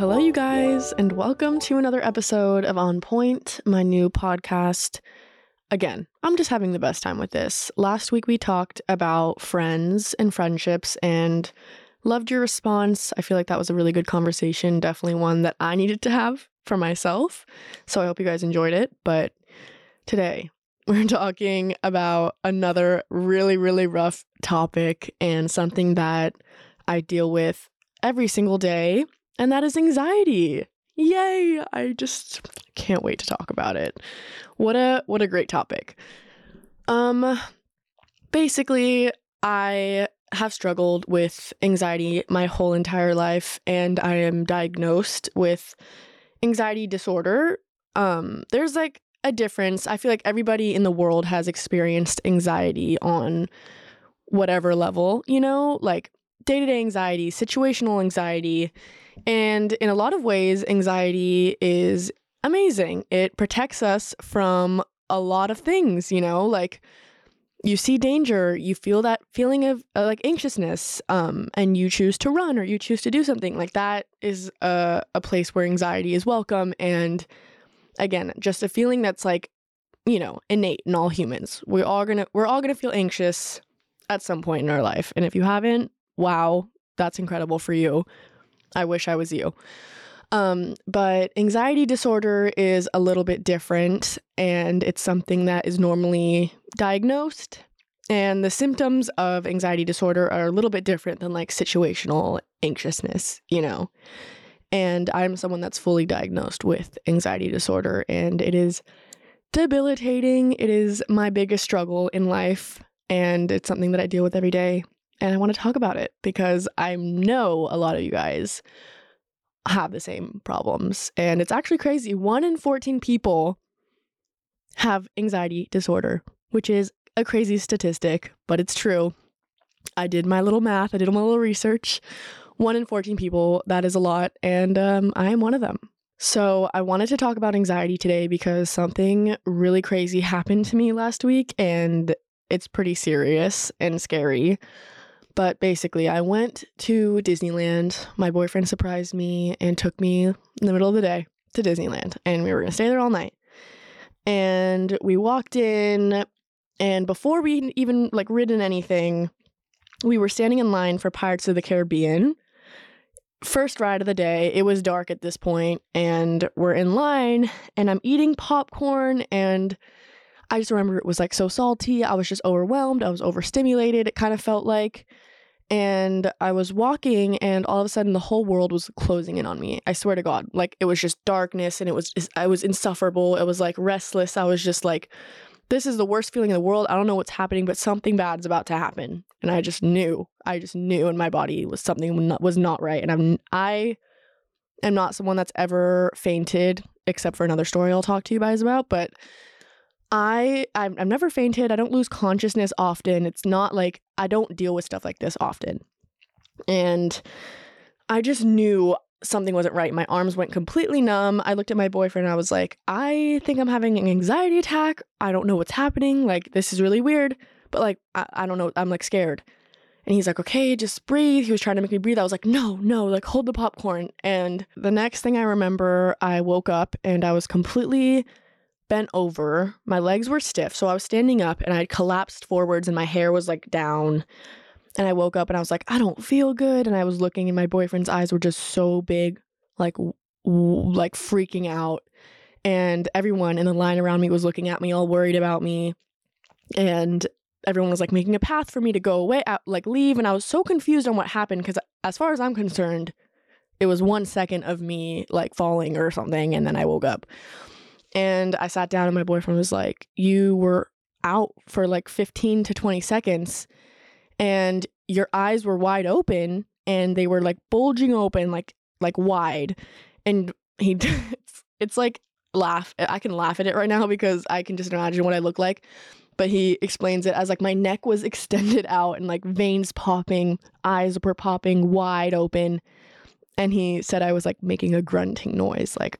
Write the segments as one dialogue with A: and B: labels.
A: Hello, you guys, and welcome to another episode of On Pointe, my new podcast. Again, I'm just having the best time with this. Last week we talked about friends and friendships and loved your response. I feel like that was a really good conversation, definitely one that I needed to have for myself. So I hope you guys enjoyed it. But today, we're talking about another really, really rough topic and something that I deal with every single day and that is anxiety. Yay! I just can't wait to talk about it. What a what a great topic. Um basically I have struggled with anxiety my whole entire life and I am diagnosed with anxiety disorder. Um there's like a difference. I feel like everybody in the world has experienced anxiety on whatever level, you know, like day-to-day anxiety, situational anxiety, and in a lot of ways, anxiety is amazing. It protects us from a lot of things, you know, like you see danger, you feel that feeling of uh, like anxiousness, um, and you choose to run or you choose to do something. Like that is a, a place where anxiety is welcome. And again, just a feeling that's like, you know, innate in all humans. We're all gonna we're all gonna feel anxious at some point in our life. And if you haven't, wow, that's incredible for you. I wish I was you. Um, but anxiety disorder is a little bit different, and it's something that is normally diagnosed. And the symptoms of anxiety disorder are a little bit different than like situational anxiousness, you know. And I'm someone that's fully diagnosed with anxiety disorder, and it is debilitating. It is my biggest struggle in life, and it's something that I deal with every day and I want to talk about it because I know a lot of you guys have the same problems. And it's actually crazy. One in 14 people have anxiety disorder, which is a crazy statistic, but it's true. I did my little math, I did my little research. One in 14 people, that is a lot. And um, I am one of them. So, I wanted to talk about anxiety today because something really crazy happened to me last week and it's pretty serious and scary. But basically, I went to Disneyland. My boyfriend surprised me and took me in the middle of the day to Disneyland, and we were gonna stay there all night. And we walked in, and before we even like ridden anything, we were standing in line for Pirates of the Caribbean. First ride of the day. It was dark at this point, and we're in line, and I'm eating popcorn and I just remember it was like so salty. I was just overwhelmed. I was overstimulated. It kind of felt like. And I was walking, and all of a sudden, the whole world was closing in on me. I swear to God. Like, it was just darkness, and it was, I was insufferable. It was like restless. I was just like, this is the worst feeling in the world. I don't know what's happening, but something bad's about to happen. And I just knew. I just knew in my body was something was not right. And I'm, I am not someone that's ever fainted, except for another story I'll talk to you guys about. But I I've, I've never fainted. I don't lose consciousness often. It's not like I don't deal with stuff like this often. And I just knew something wasn't right. My arms went completely numb. I looked at my boyfriend and I was like, I think I'm having an anxiety attack. I don't know what's happening. Like, this is really weird, but like, I, I don't know. I'm like scared. And he's like, okay, just breathe. He was trying to make me breathe. I was like, no, no, like hold the popcorn. And the next thing I remember, I woke up and I was completely bent over. My legs were stiff. So I was standing up and I collapsed forwards and my hair was like down. And I woke up and I was like, I don't feel good. And I was looking and my boyfriend's eyes were just so big, like, w- like freaking out. And everyone in the line around me was looking at me, all worried about me. And everyone was like making a path for me to go away, like leave. And I was so confused on what happened because, as far as I'm concerned, it was one second of me like falling or something. And then I woke up. And I sat down and my boyfriend was like, You were out for like 15 to 20 seconds and your eyes were wide open and they were like bulging open like like wide. And he it's, it's like laugh i can laugh at it right now because i can just imagine what i look like but he explains it as like my neck was extended out and like veins popping eyes were popping wide open and he said i was like making a grunting noise like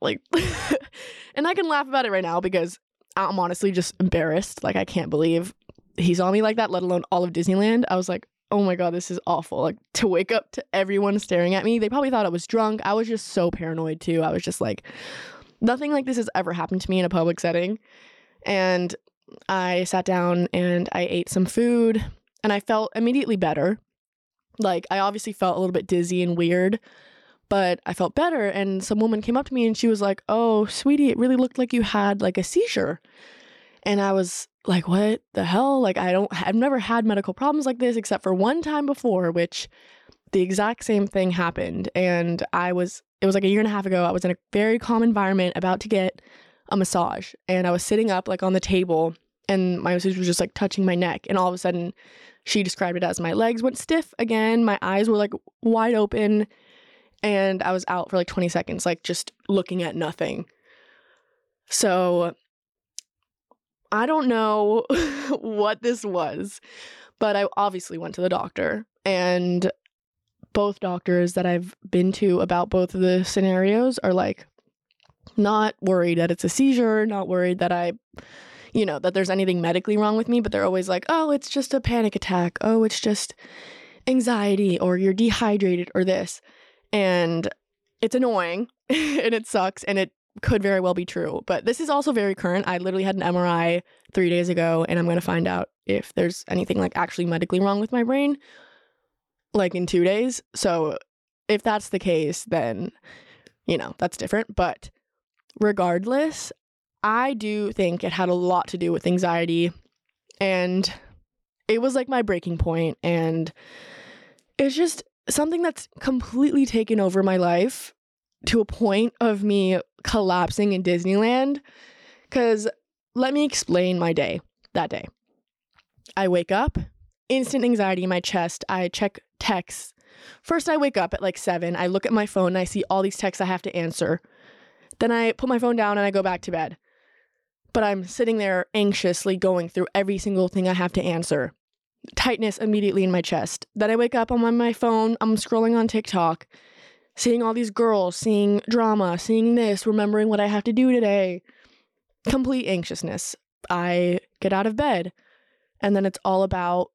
A: like and i can laugh about it right now because i'm honestly just embarrassed like i can't believe he saw me like that, let alone all of Disneyland, I was like, oh my God, this is awful. Like to wake up to everyone staring at me. They probably thought I was drunk. I was just so paranoid too. I was just like, nothing like this has ever happened to me in a public setting. And I sat down and I ate some food and I felt immediately better. Like I obviously felt a little bit dizzy and weird, but I felt better. And some woman came up to me and she was like, oh, sweetie, it really looked like you had like a seizure. And I was like, what the hell? Like, I don't, I've never had medical problems like this except for one time before, which the exact same thing happened. And I was, it was like a year and a half ago. I was in a very calm environment about to get a massage. And I was sitting up like on the table and my masseuse was just like touching my neck. And all of a sudden, she described it as my legs went stiff again. My eyes were like wide open. And I was out for like 20 seconds, like just looking at nothing. So I don't know what this was, but I obviously went to the doctor. And both doctors that I've been to about both of the scenarios are like, not worried that it's a seizure, not worried that I, you know, that there's anything medically wrong with me, but they're always like, oh, it's just a panic attack. Oh, it's just anxiety or you're dehydrated or this. And it's annoying and it sucks and it could very well be true. But this is also very current. I literally had an MRI three days ago, and I'm going to find out if there's anything like actually medically wrong with my brain, like in two days. So if that's the case, then, you know, that's different. But regardless, I do think it had a lot to do with anxiety. And it was like my breaking point, And it's just something that's completely taken over my life to a point of me collapsing in Disneyland. Because let me explain my day that day. I wake up, instant anxiety in my chest. I check texts. First, I wake up at like seven. I look at my phone and I see all these texts I have to answer. Then I put my phone down and I go back to bed. But I'm sitting there anxiously going through every single thing I have to answer. Tightness immediately in my chest. Then I wake up, I'm on my phone, I'm scrolling on TikTok seeing all these girls, seeing drama, seeing this, remembering what I have to do today. Complete anxiousness. I get out of bed, and then it's all about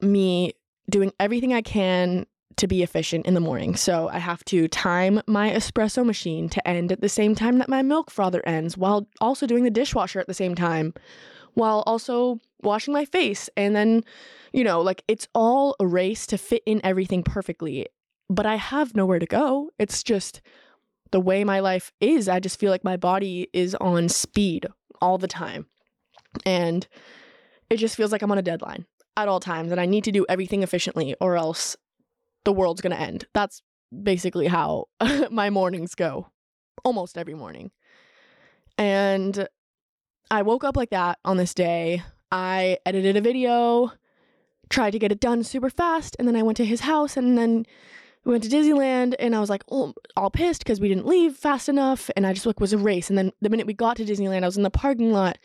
A: me doing everything I can to be efficient in the morning. So I have to time my espresso machine to end at the same time that my milk frother ends, while also doing the dishwasher at the same time, while also washing my face. And then, you know, like it's all a race to fit in everything perfectly but I have nowhere to go. It's just the way my life is. I just feel like my body is on speed all the time. And it just feels like I'm on a deadline at all times and I need to do everything efficiently or else the world's going to end. That's basically how my mornings go almost every morning. And I woke up like that on this day. I edited a video, tried to get it done super fast, and then I went to his house and then we went to Disneyland and I was like, oh, all pissed because we didn't leave fast enough. And I just like was a race. And then the minute we got to Disneyland, I was in the parking lot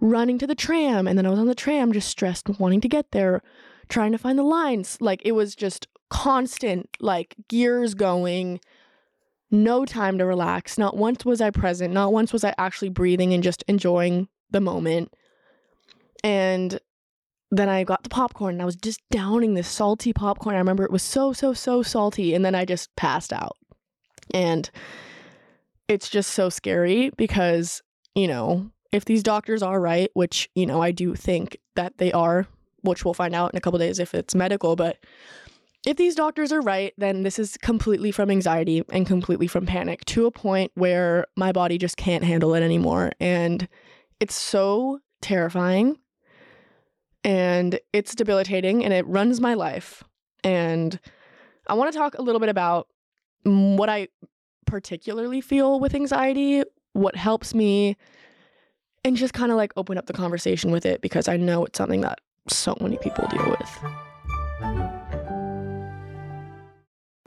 A: running to the tram. And then I was on the tram just stressed, wanting to get there, trying to find the lines. Like it was just constant, like gears going, no time to relax. Not once was I present. Not once was I actually breathing and just enjoying the moment. And then I got the popcorn and I was just downing this salty popcorn. I remember it was so, so, so salty. And then I just passed out. And it's just so scary because, you know, if these doctors are right, which, you know, I do think that they are, which we'll find out in a couple days if it's medical, but if these doctors are right, then this is completely from anxiety and completely from panic to a point where my body just can't handle it anymore. And it's so terrifying and it's debilitating and it runs my life. And I want to talk a little bit about what I particularly feel with anxiety, what helps me, and just kind of like open up the conversation with it because I know it's something that so many people deal with.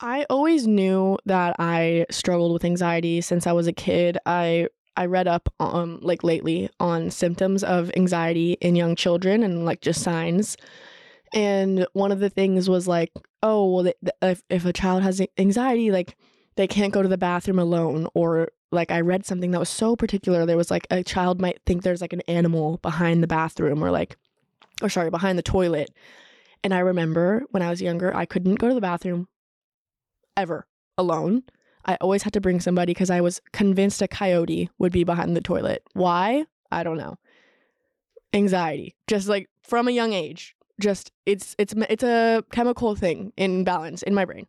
A: I always knew that I struggled with anxiety since I was a kid. I I read up um like lately on symptoms of anxiety in young children and like just signs. And one of the things was like, oh, well, if if a child has anxiety, like they can't go to the bathroom alone or like I read something that was so particular. There was like a child might think there's like an animal behind the bathroom or like or sorry, behind the toilet. And I remember when I was younger, I couldn't go to the bathroom ever alone. I always had to bring somebody because I was convinced a coyote would be behind the toilet. Why? I don't know. Anxiety, just like from a young age. Just it's it's it's a chemical thing in balance in my brain.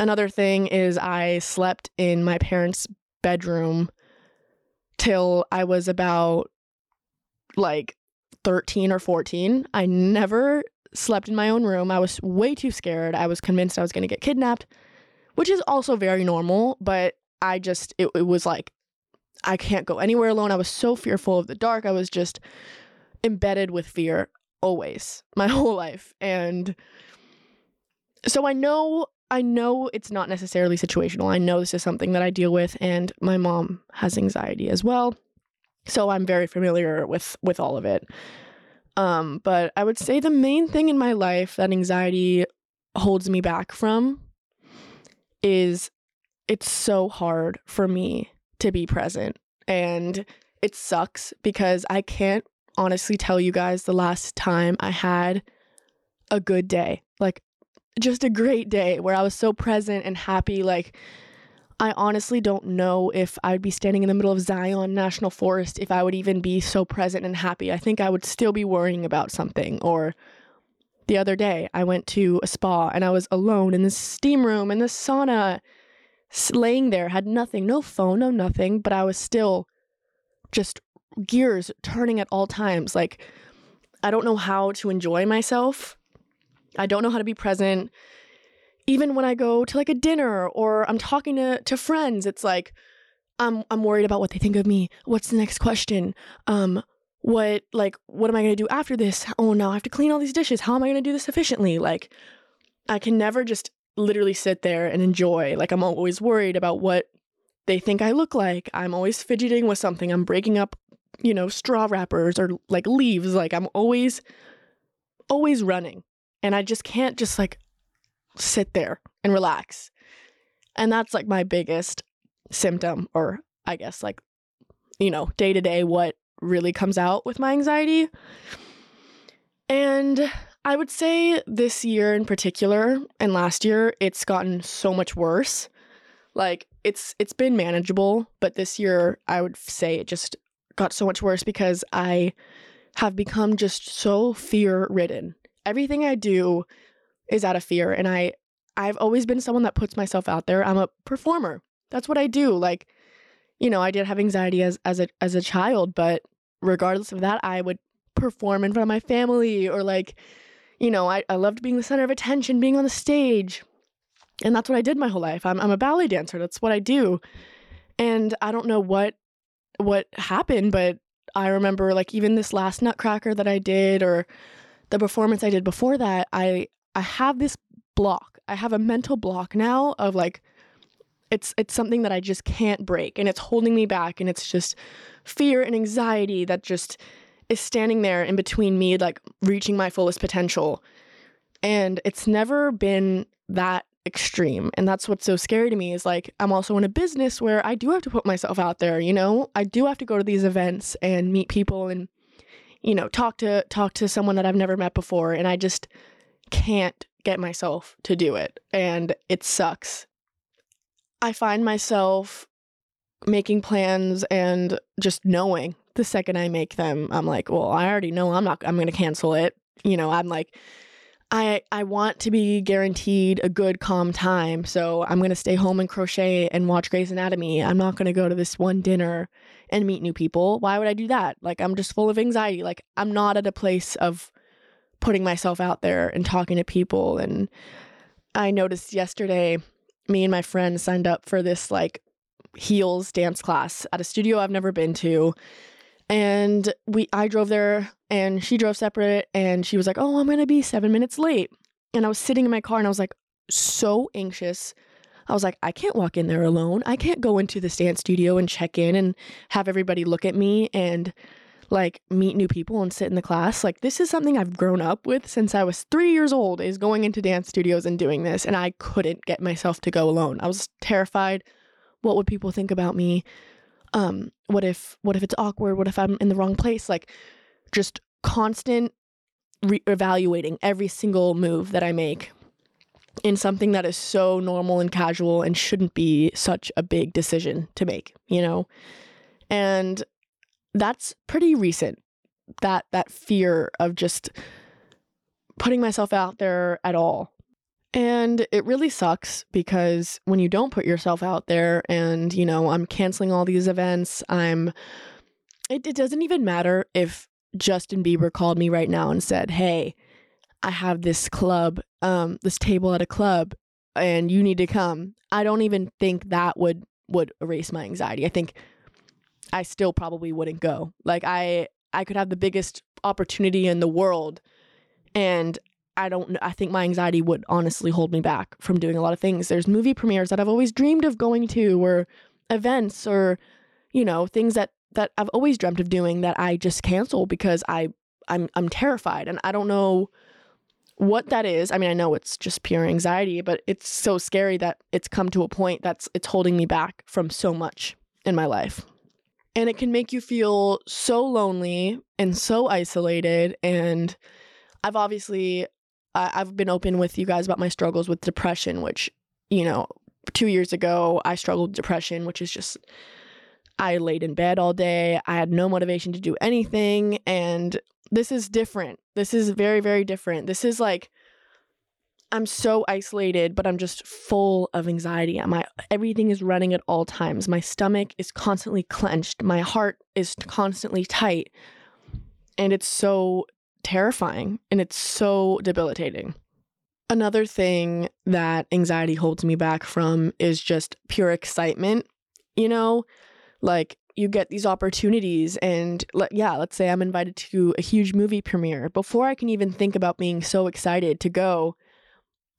A: Another thing is I slept in my parents' bedroom till I was about like 13 or 14. I never slept in my own room. I was way too scared. I was convinced I was going to get kidnapped, which is also very normal, but I just, it, it was like, I can't go anywhere alone. I was so fearful of the dark. I was just embedded with fear always, my whole life. And so I know I know it's not necessarily situational. I know this is something that I deal with and my mom has anxiety as well. So I'm very familiar with with all of it. Um, but I would say the main thing in my life that anxiety holds me back from is it's so hard for me to be present. And it sucks because I can't honestly tell you guys the last time I had a good day. Like just a great day where I was so present and happy like I honestly don't know if I would be standing in the middle of Zion National Forest if I would even be so present and happy. I think I would still be worrying about something. Or the other day, I went to a spa and I was alone in the steam room in the sauna, laying there, had nothing, no phone, no nothing, but I was still just gears turning at all times. Like, I don't know how to enjoy myself. I don't know how to be present even when I go to like a dinner or I'm talking to, to friends, it's like I'm I'm worried about what they think of me. What's the next question? Um, what like what am I gonna do after this? Oh no, I have to clean all these dishes. How am I gonna do this efficiently? Like I can never just literally sit there and enjoy. Like I'm always worried about what they think I look like. I'm always fidgeting with something. I'm breaking up, you know, straw wrappers or like leaves. Like I'm always always running. And I just can't just like sit there and relax. And that's like my biggest symptom, or I guess like, you know, day to day, what really comes out with my anxiety. And I would say this year in particular and last year, it's gotten so much worse. Like it's it's been manageable, but this year I would say it just got so much worse because I have become just so fear ridden. Everything I do is out of fear and I I've always been someone that puts myself out there. I'm a performer. That's what I do. Like, you know, I did have anxiety as as a as a child, but regardless of that, I would perform in front of my family or like, you know, I, I loved being the center of attention, being on the stage. And that's what I did my whole life. I'm I'm a ballet dancer. That's what I do. And I don't know what what happened, but I remember like even this last Nutcracker that I did or the performance I did before that, I I have this block. I have a mental block now of like it's it's something that I just can't break and it's holding me back and it's just fear and anxiety that just is standing there in between me like reaching my fullest potential. And it's never been that extreme. And that's what's so scary to me is like I'm also in a business where I do have to put myself out there, you know? I do have to go to these events and meet people and you know, talk to talk to someone that I've never met before and I just can't get myself to do it and it sucks. I find myself making plans and just knowing the second I make them, I'm like, well, I already know I'm not I'm going to cancel it. You know, I'm like I I want to be guaranteed a good calm time. So I'm going to stay home and crochet and watch Grey's Anatomy. I'm not going to go to this one dinner and meet new people. Why would I do that? Like I'm just full of anxiety. Like I'm not at a place of putting myself out there and talking to people and I noticed yesterday me and my friend signed up for this like heels dance class at a studio I've never been to and we I drove there and she drove separate and she was like, "Oh, I'm going to be 7 minutes late." And I was sitting in my car and I was like so anxious. I was like, I can't walk in there alone. I can't go into the dance studio and check in and have everybody look at me and like meet new people and sit in the class. Like this is something I've grown up with since I was 3 years old is going into dance studios and doing this and I couldn't get myself to go alone. I was terrified. What would people think about me? um what if what if it's awkward what if i'm in the wrong place like just constant re- evaluating every single move that i make in something that is so normal and casual and shouldn't be such a big decision to make you know and that's pretty recent that that fear of just putting myself out there at all and it really sucks because when you don't put yourself out there and, you know, I'm canceling all these events, I'm, it, it doesn't even matter if Justin Bieber called me right now and said, hey, I have this club, um, this table at a club and you need to come. I don't even think that would, would erase my anxiety. I think I still probably wouldn't go. Like I, I could have the biggest opportunity in the world and I don't I think my anxiety would honestly hold me back from doing a lot of things. There's movie premieres that I've always dreamed of going to or events or you know, things that that I've always dreamt of doing that I just cancel because I I'm I'm terrified and I don't know what that is. I mean, I know it's just pure anxiety, but it's so scary that it's come to a point that's it's holding me back from so much in my life. And it can make you feel so lonely and so isolated and I've obviously I've been open with you guys about my struggles with depression, which, you know, two years ago, I struggled with depression, which is just, I laid in bed all day. I had no motivation to do anything. And this is different. This is very, very different. This is like, I'm so isolated, but I'm just full of anxiety. My everything is running at all times. My stomach is constantly clenched. My heart is constantly tight. And it's so terrifying and it's so debilitating. Another thing that anxiety holds me back from is just pure excitement. You know, like you get these opportunities, and yeah, let's say I'm invited to a huge movie premiere. Before I can even think about being so excited to go,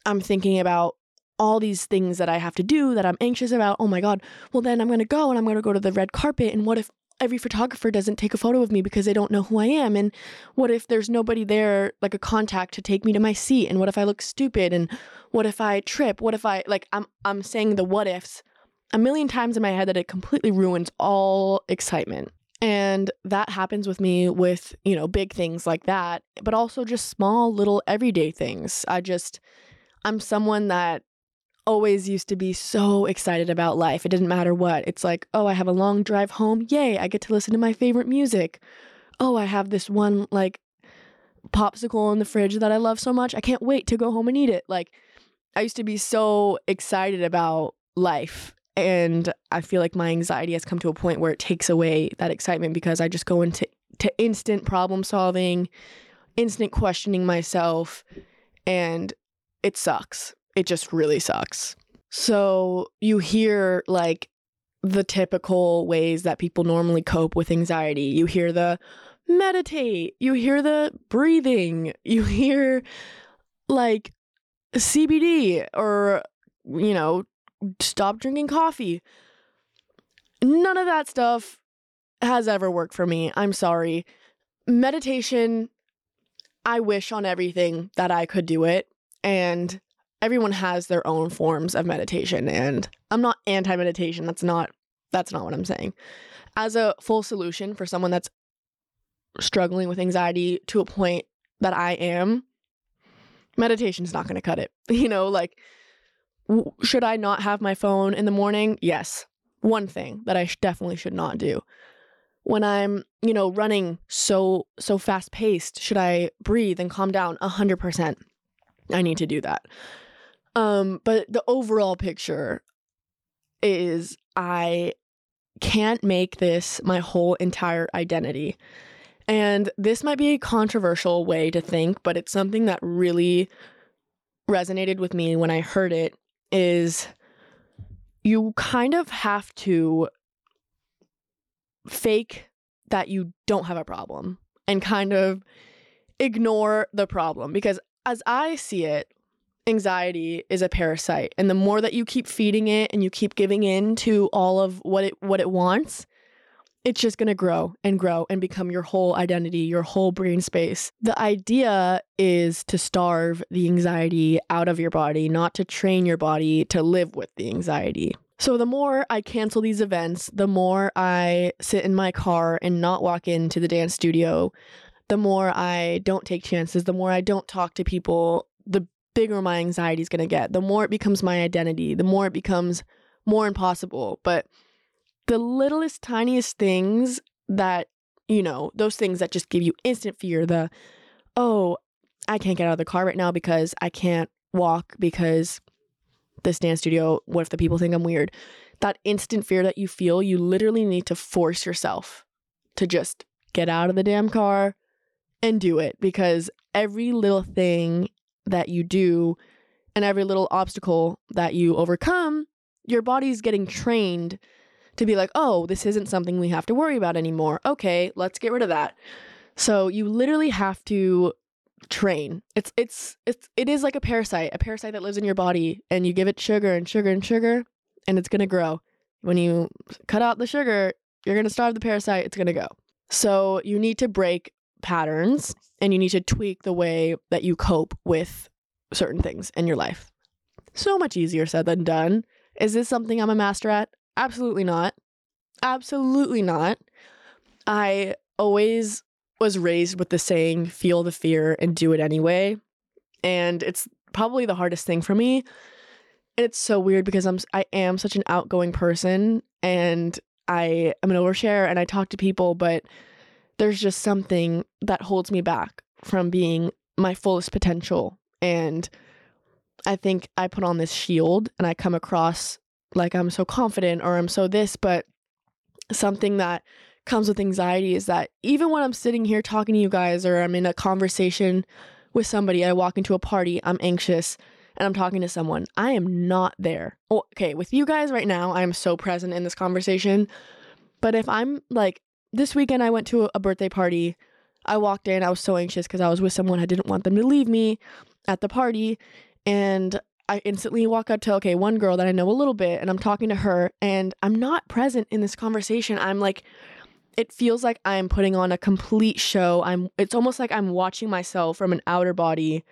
A: I'm thinking about all these things that I have to do that I'm anxious about. Oh my God. Well, then I'm going to go and I'm going to go to the red carpet. And what if every photographer doesn't take a photo of me because they don't know who I am? And what if there's nobody there, like a contact to take me to my seat? And what if I look stupid? And what if I trip? What if I like I'm I'm saying the what ifs a million times in my head that it completely ruins all excitement. And that happens with me with, you know, big things like that, but also just small little everyday things. I just I'm someone that always used to be so excited about life. It didn't matter what. It's like, oh, I have a long drive home. Yay, I get to listen to my favorite music. Oh, I have this one like popsicle in the fridge that I love so much. I can't wait to go home and eat it. Like I used to be so excited about life. And I feel like my anxiety has come to a point where it takes away that excitement because I just go into to instant problem solving, instant questioning myself, and it sucks. It just really sucks. So you hear like the typical ways that people normally cope with anxiety. You hear the meditate, you hear the breathing, you hear like CBD or, you know, stop drinking coffee. None of that stuff has ever worked for me. I'm sorry. Meditation, I wish on everything that I could do it. And everyone has their own forms of meditation. And I'm not anti meditation. That's not that's not what I'm saying. As a full solution for someone that's struggling with anxiety to a point that I am, meditation's not going to cut it. You know, like w- should I not have my phone in the morning? Yes. One thing that I sh- definitely should not do. When I'm, you know, running so so fast paced, should I breathe and calm down? 100%. I need to do that. Um but the overall picture is I can't make this my whole entire identity. And this might be a controversial way to think, but it's something that really resonated with me when I heard it is you kind of have to fake that you don't have a problem and kind of ignore the problem because as I see it, anxiety is a parasite and the more that you keep feeding it and you keep giving in to all of what it what it wants, it's just going to grow and grow and become your whole identity, your whole brain space. The idea is to starve the anxiety out of your body, not to train your body to live with the anxiety. So, the more I cancel these events, the more I sit in my car and not walk into the dance studio, the more I don't take chances, the more I don't talk to people, the bigger my anxiety is going to get. The more it becomes my identity, the more it becomes more impossible. But the littlest, tiniest things that, you know, those things that just give you instant fear, the, oh, I can't get out of the car right now because I can't walk because this dance studio, what if the people think I'm weird? That instant fear that you feel, you literally need to force yourself to just get out of the damn car and do it because every little thing that you do and every little obstacle that you overcome, your body's getting trained to be like, oh, this isn't something we have to worry about anymore. Okay, let's get rid of that. So you literally have to train. It's it's it's it is like a parasite, a parasite that lives in your body and you give it sugar and sugar and sugar and it's going to grow. When you cut out the sugar, you're going to starve the parasite, it's going to go. So you need to break patterns and you need to tweak the way that you cope with certain things in your life. So much easier said than done. Is this something I'm a master at? Absolutely not. Absolutely not. I always was raised with the saying, feel the fear and do it anyway. And it's probably the hardest thing for me. And it's so weird because I'm I am such an outgoing person and I am an overshare and I talk to people, but there's just something that holds me back from being my fullest potential. And I think I put on this shield and I come across like I'm so confident or I'm so this, but something that comes with anxiety is that even when I'm sitting here talking to you guys or I'm in a conversation with somebody, I walk into a party, I'm anxious and I'm talking to someone, I am not there. Oh, okay, with you guys right now, I'm so present in this conversation. But if I'm like this weekend, I went to a birthday party. I walked in, I was so anxious because I was with someone, I didn't want them to leave me at the party. And I instantly walk up to okay, one girl that I know a little bit and I'm talking to her and I'm not present in this conversation. I'm like it feels like I'm putting on a complete show. I'm it's almost like I'm watching myself from an outer body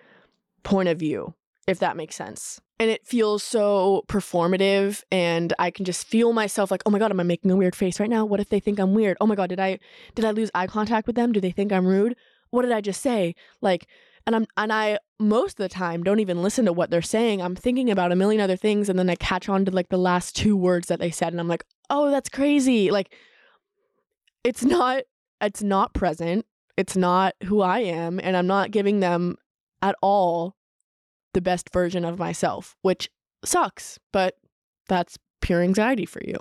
A: point of view, if that makes sense. And it feels so performative and I can just feel myself like, "Oh my god, am I making a weird face right now? What if they think I'm weird? Oh my god, did I did I lose eye contact with them? Do they think I'm rude? What did I just say?" Like and I'm and I most of the time don't even listen to what they're saying. I'm thinking about a million other things and then I catch on to like the last two words that they said and I'm like, "Oh, that's crazy." Like it's not it's not present. It's not who I am and I'm not giving them at all the best version of myself, which sucks, but that's pure anxiety for you.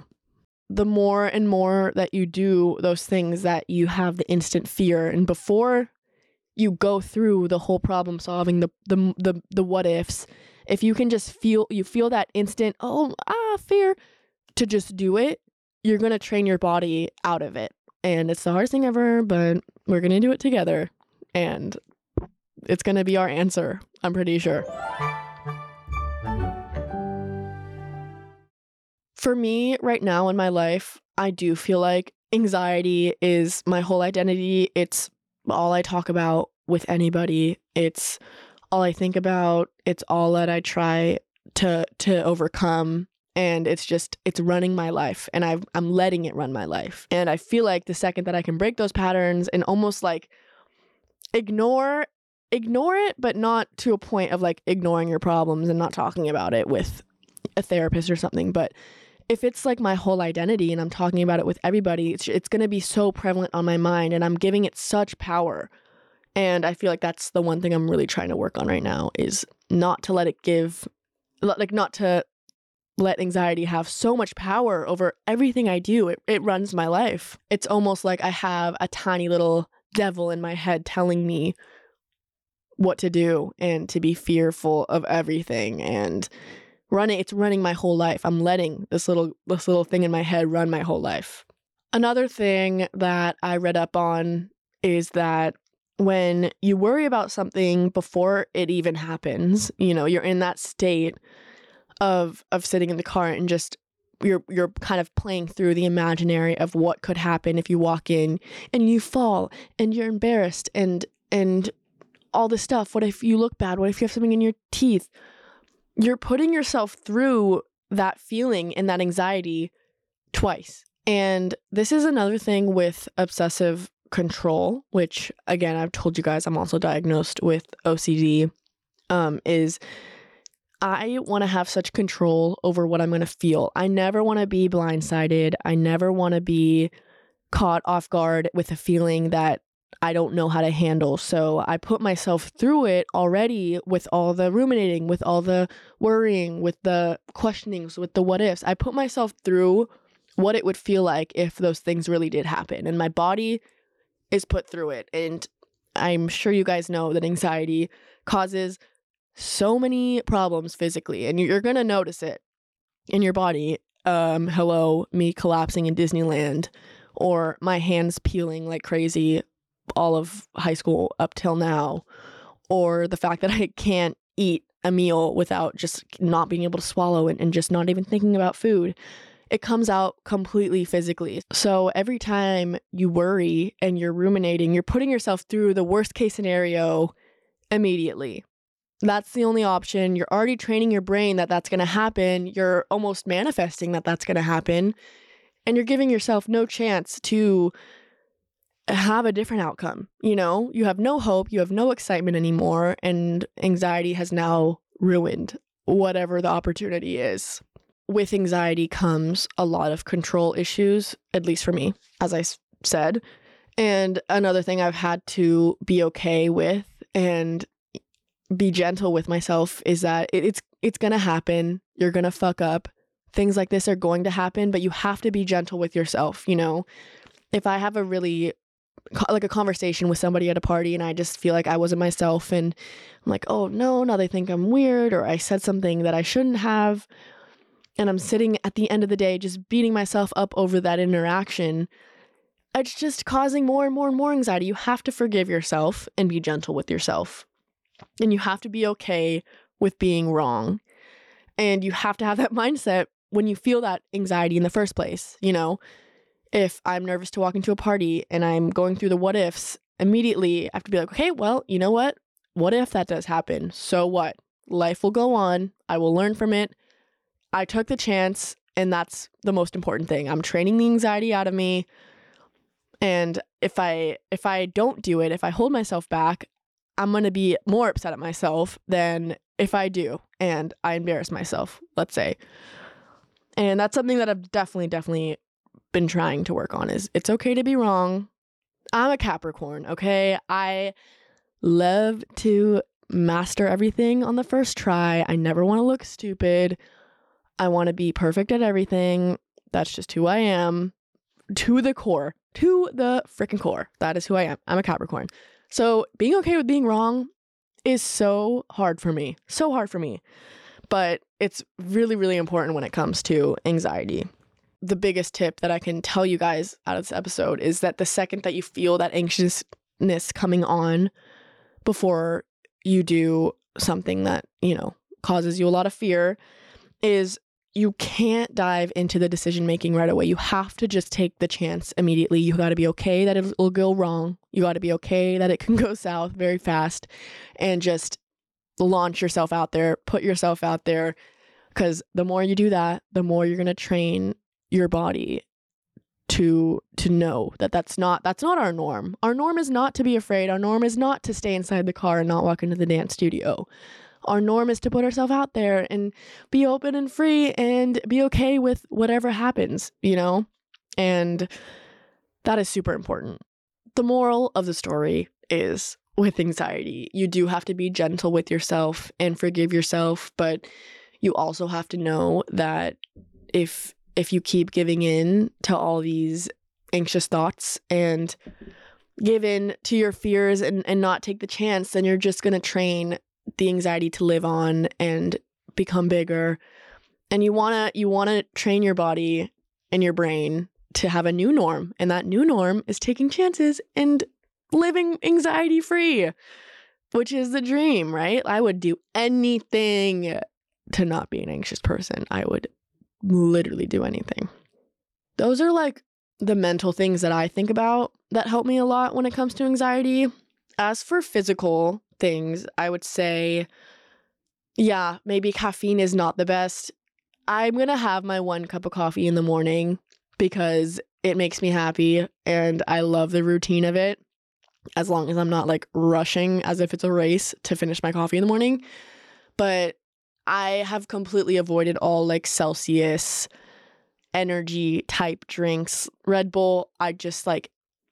A: The more and more that you do those things that you have the instant fear and before you go through the whole problem solving the the the, the what ifs, if you can just feel you feel that instant oh ah fear to just do it, you're going to train your body out of it. And it's the hardest thing ever, but we're going to do it together and it's going to be our answer, I'm pretty sure. For me, right now in my life, I do feel like anxiety is my whole identity. It's all I talk about with anybody. It's all I think about. It's all that I try to to overcome and it's just it's running my life and i i'm letting it run my life and i feel like the second that i can break those patterns and almost like ignore ignore it but not to a point of like ignoring your problems and not talking about it with a therapist or something but if it's like my whole identity and i'm talking about it with everybody it's, it's going to be so prevalent on my mind and i'm giving it such power and i feel like that's the one thing i'm really trying to work on right now is not to let it give like not to let anxiety have so much power over everything I do. It, it runs my life. It's almost like I have a tiny little devil in my head telling me what to do and to be fearful of everything and running it's running my whole life. I'm letting this little this little thing in my head run my whole life. Another thing that I read up on is that when you worry about something before it even happens, you know, you're in that state of of sitting in the car and just you're you're kind of playing through the imaginary of what could happen if you walk in and you fall and you're embarrassed and and all this stuff. What if you look bad? What if you have something in your teeth? You're putting yourself through that feeling and that anxiety twice. And this is another thing with obsessive control, which again, I've told you guys I'm also diagnosed with OCD, um, is I want to have such control over what I'm going to feel. I never want to be blindsided. I never want to be caught off guard with a feeling that I don't know how to handle. So I put myself through it already with all the ruminating, with all the worrying, with the questionings, with the what ifs. I put myself through what it would feel like if those things really did happen. And my body is put through it. And I'm sure you guys know that anxiety causes so many problems physically, and you're going to notice it in your body. Um, hello, me collapsing in Disneyland, or my hands peeling like crazy all of high school up till now, or the fact that I can't eat a meal without just not being able to swallow and, and just not even thinking about food. It comes out completely physically. So every time you worry and you're ruminating, you're putting yourself through the worst case scenario immediately. That's the only option. You're already training your brain that that's going to happen. You're almost manifesting that that's going to happen. And you're giving yourself no chance to have a different outcome. You know, you have no hope, you have no excitement anymore, and anxiety has now ruined whatever the opportunity is. With anxiety comes a lot of control issues, at least for me, as I said. And another thing I've had to be okay with and be gentle with myself is that it, it's it's gonna happen. You're gonna fuck up. Things like this are going to happen, but you have to be gentle with yourself. You know, if I have a really like a conversation with somebody at a party and I just feel like I wasn't myself and I'm like, oh no, now they think I'm weird or I said something that I shouldn't have. And I'm sitting at the end of the day just beating myself up over that interaction. It's just causing more and more and more anxiety. You have to forgive yourself and be gentle with yourself. And you have to be okay with being wrong. And you have to have that mindset when you feel that anxiety in the first place. You know, if I'm nervous to walk into a party and I'm going through the what ifs, immediately I have to be like, okay, well, you know what? What if that does happen? So what? Life will go on. I will learn from it. I took the chance, and that's the most important thing. I'm training the anxiety out of me. And if I if I don't do it, if I hold myself back, I'm going to be more upset at myself than if I do and I embarrass myself, let's say. And that's something that I've definitely, definitely been trying to work on is it's okay to be wrong. I'm a Capricorn, okay? I love to master everything on the first try. I never want to look stupid. I want to be perfect at everything. That's just who I am to the core, to the freaking core. That is who I am. I'm a Capricorn. So being okay with being wrong is so hard for me. So hard for me. But it's really, really important when it comes to anxiety. The biggest tip that I can tell you guys out of this episode is that the second that you feel that anxiousness coming on before you do something that, you know, causes you a lot of fear, is you can't dive into the decision making right away. You have to just take the chance immediately. You got to be okay that it will go wrong. You got to be okay that it can go south very fast and just launch yourself out there, put yourself out there cuz the more you do that, the more you're going to train your body to to know that that's not that's not our norm. Our norm is not to be afraid. Our norm is not to stay inside the car and not walk into the dance studio our norm is to put ourselves out there and be open and free and be okay with whatever happens, you know? And that is super important. The moral of the story is with anxiety, you do have to be gentle with yourself and forgive yourself, but you also have to know that if if you keep giving in to all these anxious thoughts and give in to your fears and, and not take the chance, then you're just going to train the anxiety to live on and become bigger. And you want to you want to train your body and your brain to have a new norm and that new norm is taking chances and living anxiety free which is the dream right? I would do anything to not be an anxious person. I would literally do anything those are like the mental things that i think about that help me a lot when it comes to anxiety as for physical things, I would say, yeah, maybe caffeine is not the best. I'm going to have my one cup of coffee in the morning because it makes me happy and I love the routine of it. As long as I'm not like rushing as if it's a race to finish my coffee in the morning. But I have completely avoided all like Celsius energy type drinks. Red Bull, I just like,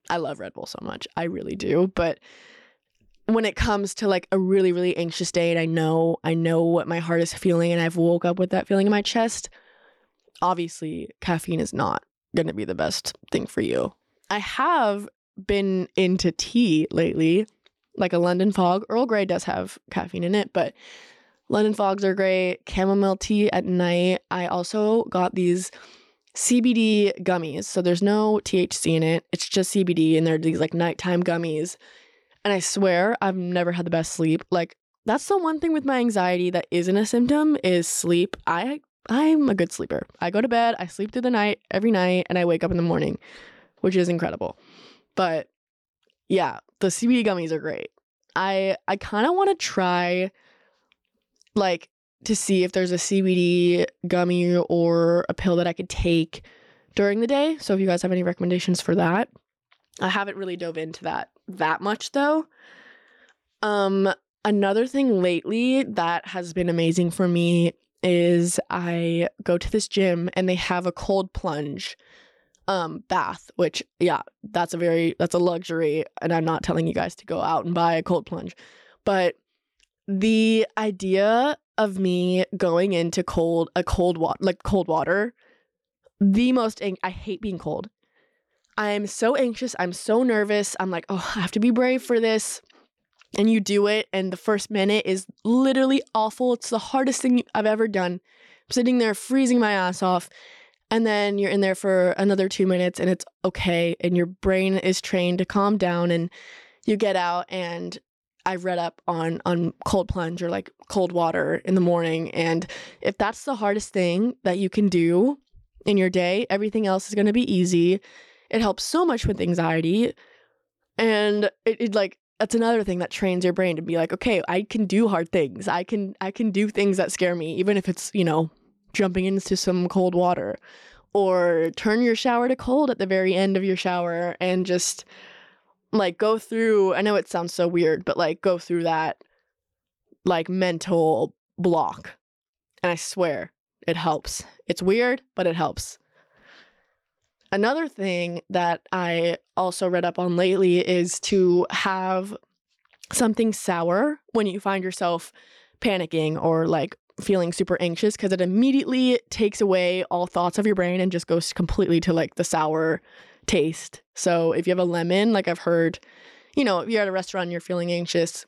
A: I love Red Bull so much. I really do. But when it comes to like a really really anxious day and I know I know what my heart is feeling and I've woke up with that feeling in my chest, obviously caffeine is not going to be the best thing for you. I have been into tea lately, like a London fog. Earl Grey does have caffeine in it, but London fogs are great. Chamomile tea at night. I also got these CBD gummies. So there's no THC in it. It's just CBD and they're these like nighttime gummies and I swear I've never had the best sleep. Like that's the one thing with my anxiety that isn't a symptom is sleep. I I'm a good sleeper. I go to bed, I sleep through the night every night and I wake up in the morning, which is incredible. But yeah, the CBD gummies are great. I I kind of want to try like to see if there's a CBD gummy or a pill that I could take during the day. So if you guys have any recommendations for that, I haven't really dove into that that much though. Um another thing lately that has been amazing for me is I go to this gym and they have a cold plunge um bath, which yeah, that's a very that's a luxury and I'm not telling you guys to go out and buy a cold plunge. But the idea of me going into cold a cold water like cold water the most I hate being cold. I'm so anxious. I'm so nervous. I'm like, oh, I have to be brave for this. And you do it, and the first minute is literally awful. It's the hardest thing I've ever done. I'm sitting there freezing my ass off. And then you're in there for another two minutes, and it's okay. And your brain is trained to calm down, and you get out. And I've read up on on cold plunge or like cold water in the morning. And if that's the hardest thing that you can do in your day, everything else is going to be easy. It helps so much with anxiety. And it, it like that's another thing that trains your brain to be like, okay, I can do hard things. I can I can do things that scare me, even if it's, you know, jumping into some cold water. Or turn your shower to cold at the very end of your shower and just like go through I know it sounds so weird, but like go through that like mental block. And I swear it helps. It's weird, but it helps. Another thing that I also read up on lately is to have something sour when you find yourself panicking or like feeling super anxious because it immediately takes away all thoughts of your brain and just goes completely to like the sour taste. So if you have a lemon, like I've heard, you know, if you're at a restaurant and you're feeling anxious,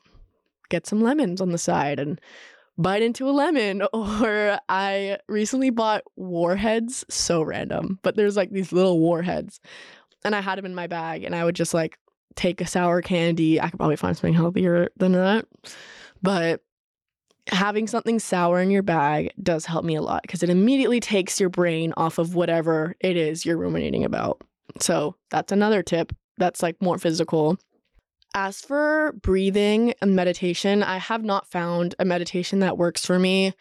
A: get some lemons on the side and bite into a lemon. Or I recently bought warheads, so random, but there's like these little warheads. And I had them in my bag and I would just like take a sour candy. I could probably find something healthier than that. But having something sour in your bag does help me a lot because it immediately takes your brain off of whatever it is you're ruminating about. So that's another tip that's like more physical. As for breathing and meditation, I have not found a meditation that works for me.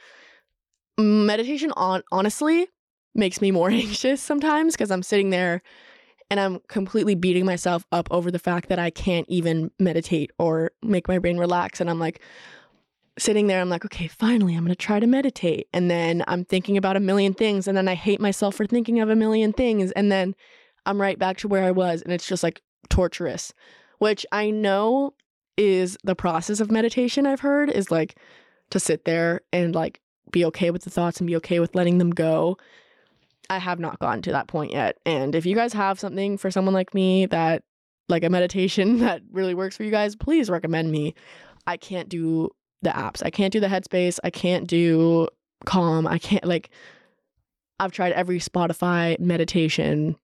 A: Meditation on honestly makes me more anxious sometimes because I'm sitting there and I'm completely beating myself up over the fact that I can't even meditate or make my brain relax and I'm like sitting there I'm like okay finally I'm going to try to meditate and then I'm thinking about a million things and then I hate myself for thinking of a million things and then I'm right back to where I was and it's just like torturous, which I know is the process of meditation I've heard is like to sit there and like be okay with the thoughts and be okay with letting them go. I have not gotten to that point yet. And if you guys have something for someone like me that like a meditation that really works for you guys, please recommend me. I can't do the apps. I can't do the headspace. I can't do calm. I can't like I've tried every Spotify meditation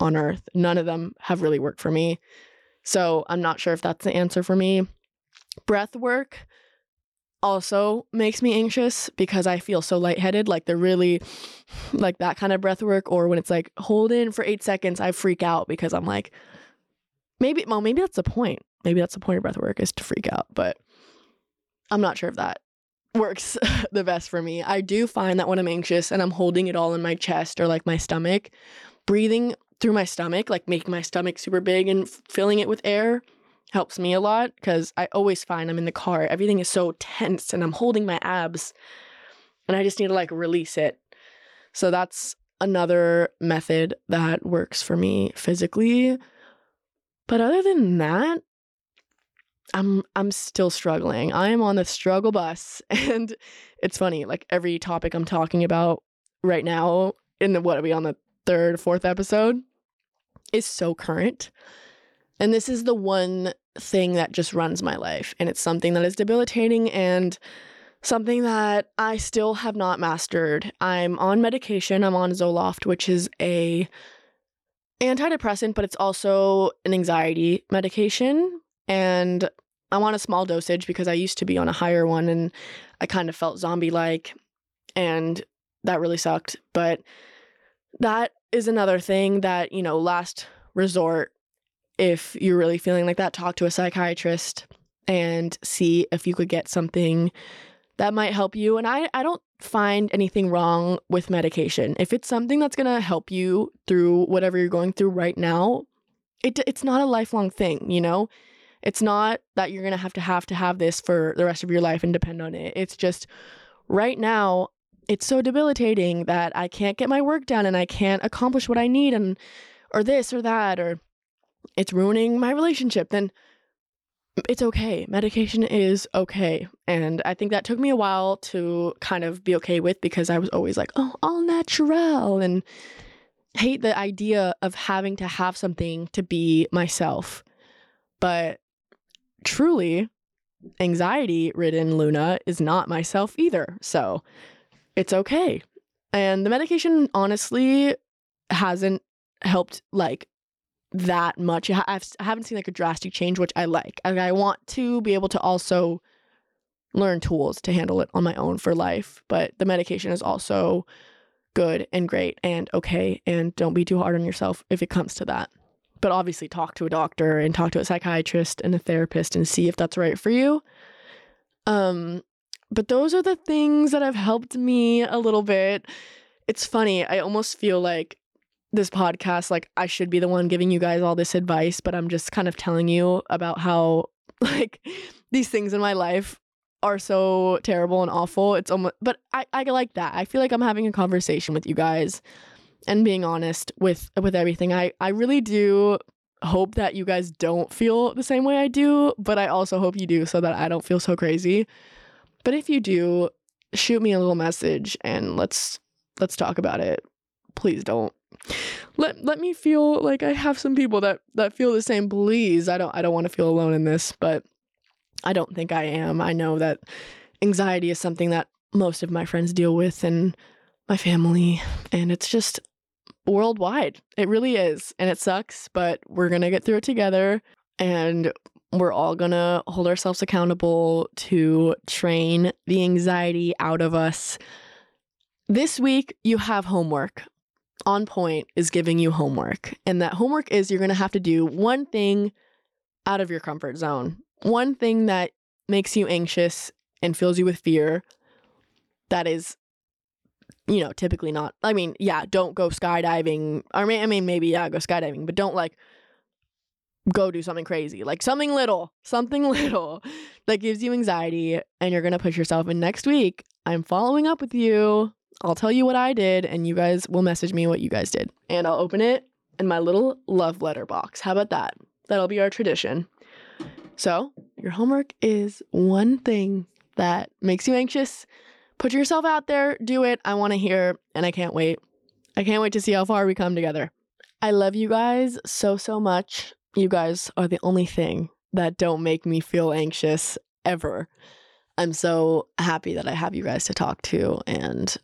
A: on earth. None of them have really worked for me. So I'm not sure if that's the answer for me. Breath work also makes me anxious because I feel so lightheaded. Like the really, like that kind of breath work, or when it's like hold in for eight seconds, I freak out because I'm like, maybe, well, maybe that's the point. Maybe that's the point of breath work is to freak out, but I'm not sure if that works the best for me. I do find that when I'm anxious and I'm holding it all in my chest or like my stomach, breathing through my stomach, like making my stomach super big and filling it with air helps me a lot because I always find I'm in the car. Everything is so tense and I'm holding my abs and I just need to like release it. So that's another method that works for me physically. But other than that, I'm I'm still struggling. I am on the struggle bus and it's funny like every topic I'm talking about right now in the what are we on the third fourth episode is so current. And this is the one thing that just runs my life. And it's something that is debilitating and something that I still have not mastered. I'm on medication. I'm on Zoloft, which is a antidepressant, but it's also an anxiety medication. And I'm on a small dosage because I used to be on a higher one and I kind of felt zombie like. And that really sucked. But that is another thing that, you know, last resort, if you're really feeling like that, talk to a psychiatrist and see if you could get something that might help you. And I, I don't find anything wrong with medication. If it's something that's going to help you through whatever you're going through right now, it, it's not a lifelong thing, you know? It's not that you're going to have to have to have this for the rest of your life and depend on it. It's just right now it's so debilitating that I can't get my work done and I can't accomplish what I need and or this or that or it's ruining my relationship, then it's okay. Medication is okay. And I think that took me a while to kind of be okay with because I was always like, oh, all natural and hate the idea of having to have something to be myself. But truly, anxiety ridden Luna is not myself either. So it's okay. And the medication honestly hasn't helped like that much. I've, I haven't seen like a drastic change, which I like. I, I want to be able to also learn tools to handle it on my own for life. But the medication is also good and great and okay. And don't be too hard on yourself if it comes to that. But obviously, talk to a doctor and talk to a psychiatrist and a therapist and see if that's right for you. Um, but those are the things that have helped me a little bit. It's funny. I almost feel like this podcast, like I should be the one giving you guys all this advice, but I'm just kind of telling you about how like these things in my life are so terrible and awful. It's almost, but I, I like that. I feel like I'm having a conversation with you guys and being honest with with everything. I I really do hope that you guys don't feel the same way I do, but I also hope you do so that I don't feel so crazy. But if you do, shoot me a little message and let's let's talk about it. Please don't. Let let me feel like I have some people that that feel the same, please. I don't I don't want to feel alone in this, but I don't think I am. I know that anxiety is something that most of my friends deal with and my family and it's just worldwide. It really is. And it sucks, but we're to get through it together and we're all to hold ourselves accountable to train the anxiety out of us. This week, you have homework. On Pointe is giving you homework. And that homework is you're to have to do one thing out of your comfort zone, one thing that makes you anxious and fills you with fear that is you know, typically not. I mean, yeah, don't go skydiving. I mean, maybe yeah, go skydiving, but don't like go do something crazy. Like something little, something little that gives you anxiety, and you're gonna push yourself. And next week, I'm following up with you. I'll tell you what I did, and you guys will message me what you guys did, and I'll open it in my little love letter box. How about that? That'll be our tradition. So, your homework is one thing that makes you anxious Put yourself out there, do it. I want to hear, and I can't wait. I can't wait to see how far we come together. I love you guys so, so much. You guys are the only thing that don't make me feel anxious ever. I'm so happy that I have you guys to talk to. And,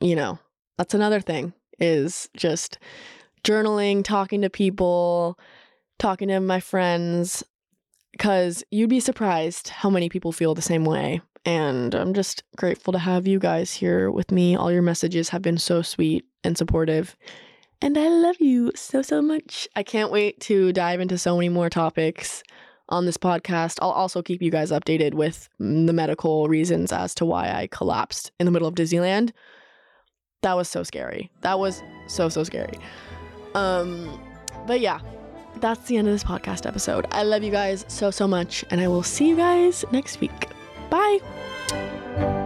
A: you know, that's another thing is just journaling, talking to people, talking to my friends, because you'd be surprised how many people feel the same way. And I'm just grateful to have you guys here with me. All your messages have been so sweet and supportive. And I love you so, so much. I can't wait to dive into so many more topics on this podcast. I'll also keep you guys updated with the medical reasons as to why I collapsed in the middle of Disneyland. That was so scary. That was so, so scary. Um, but yeah, that's the end of this podcast episode. I love you guys so, so much, and I will see you guys next week. Bye.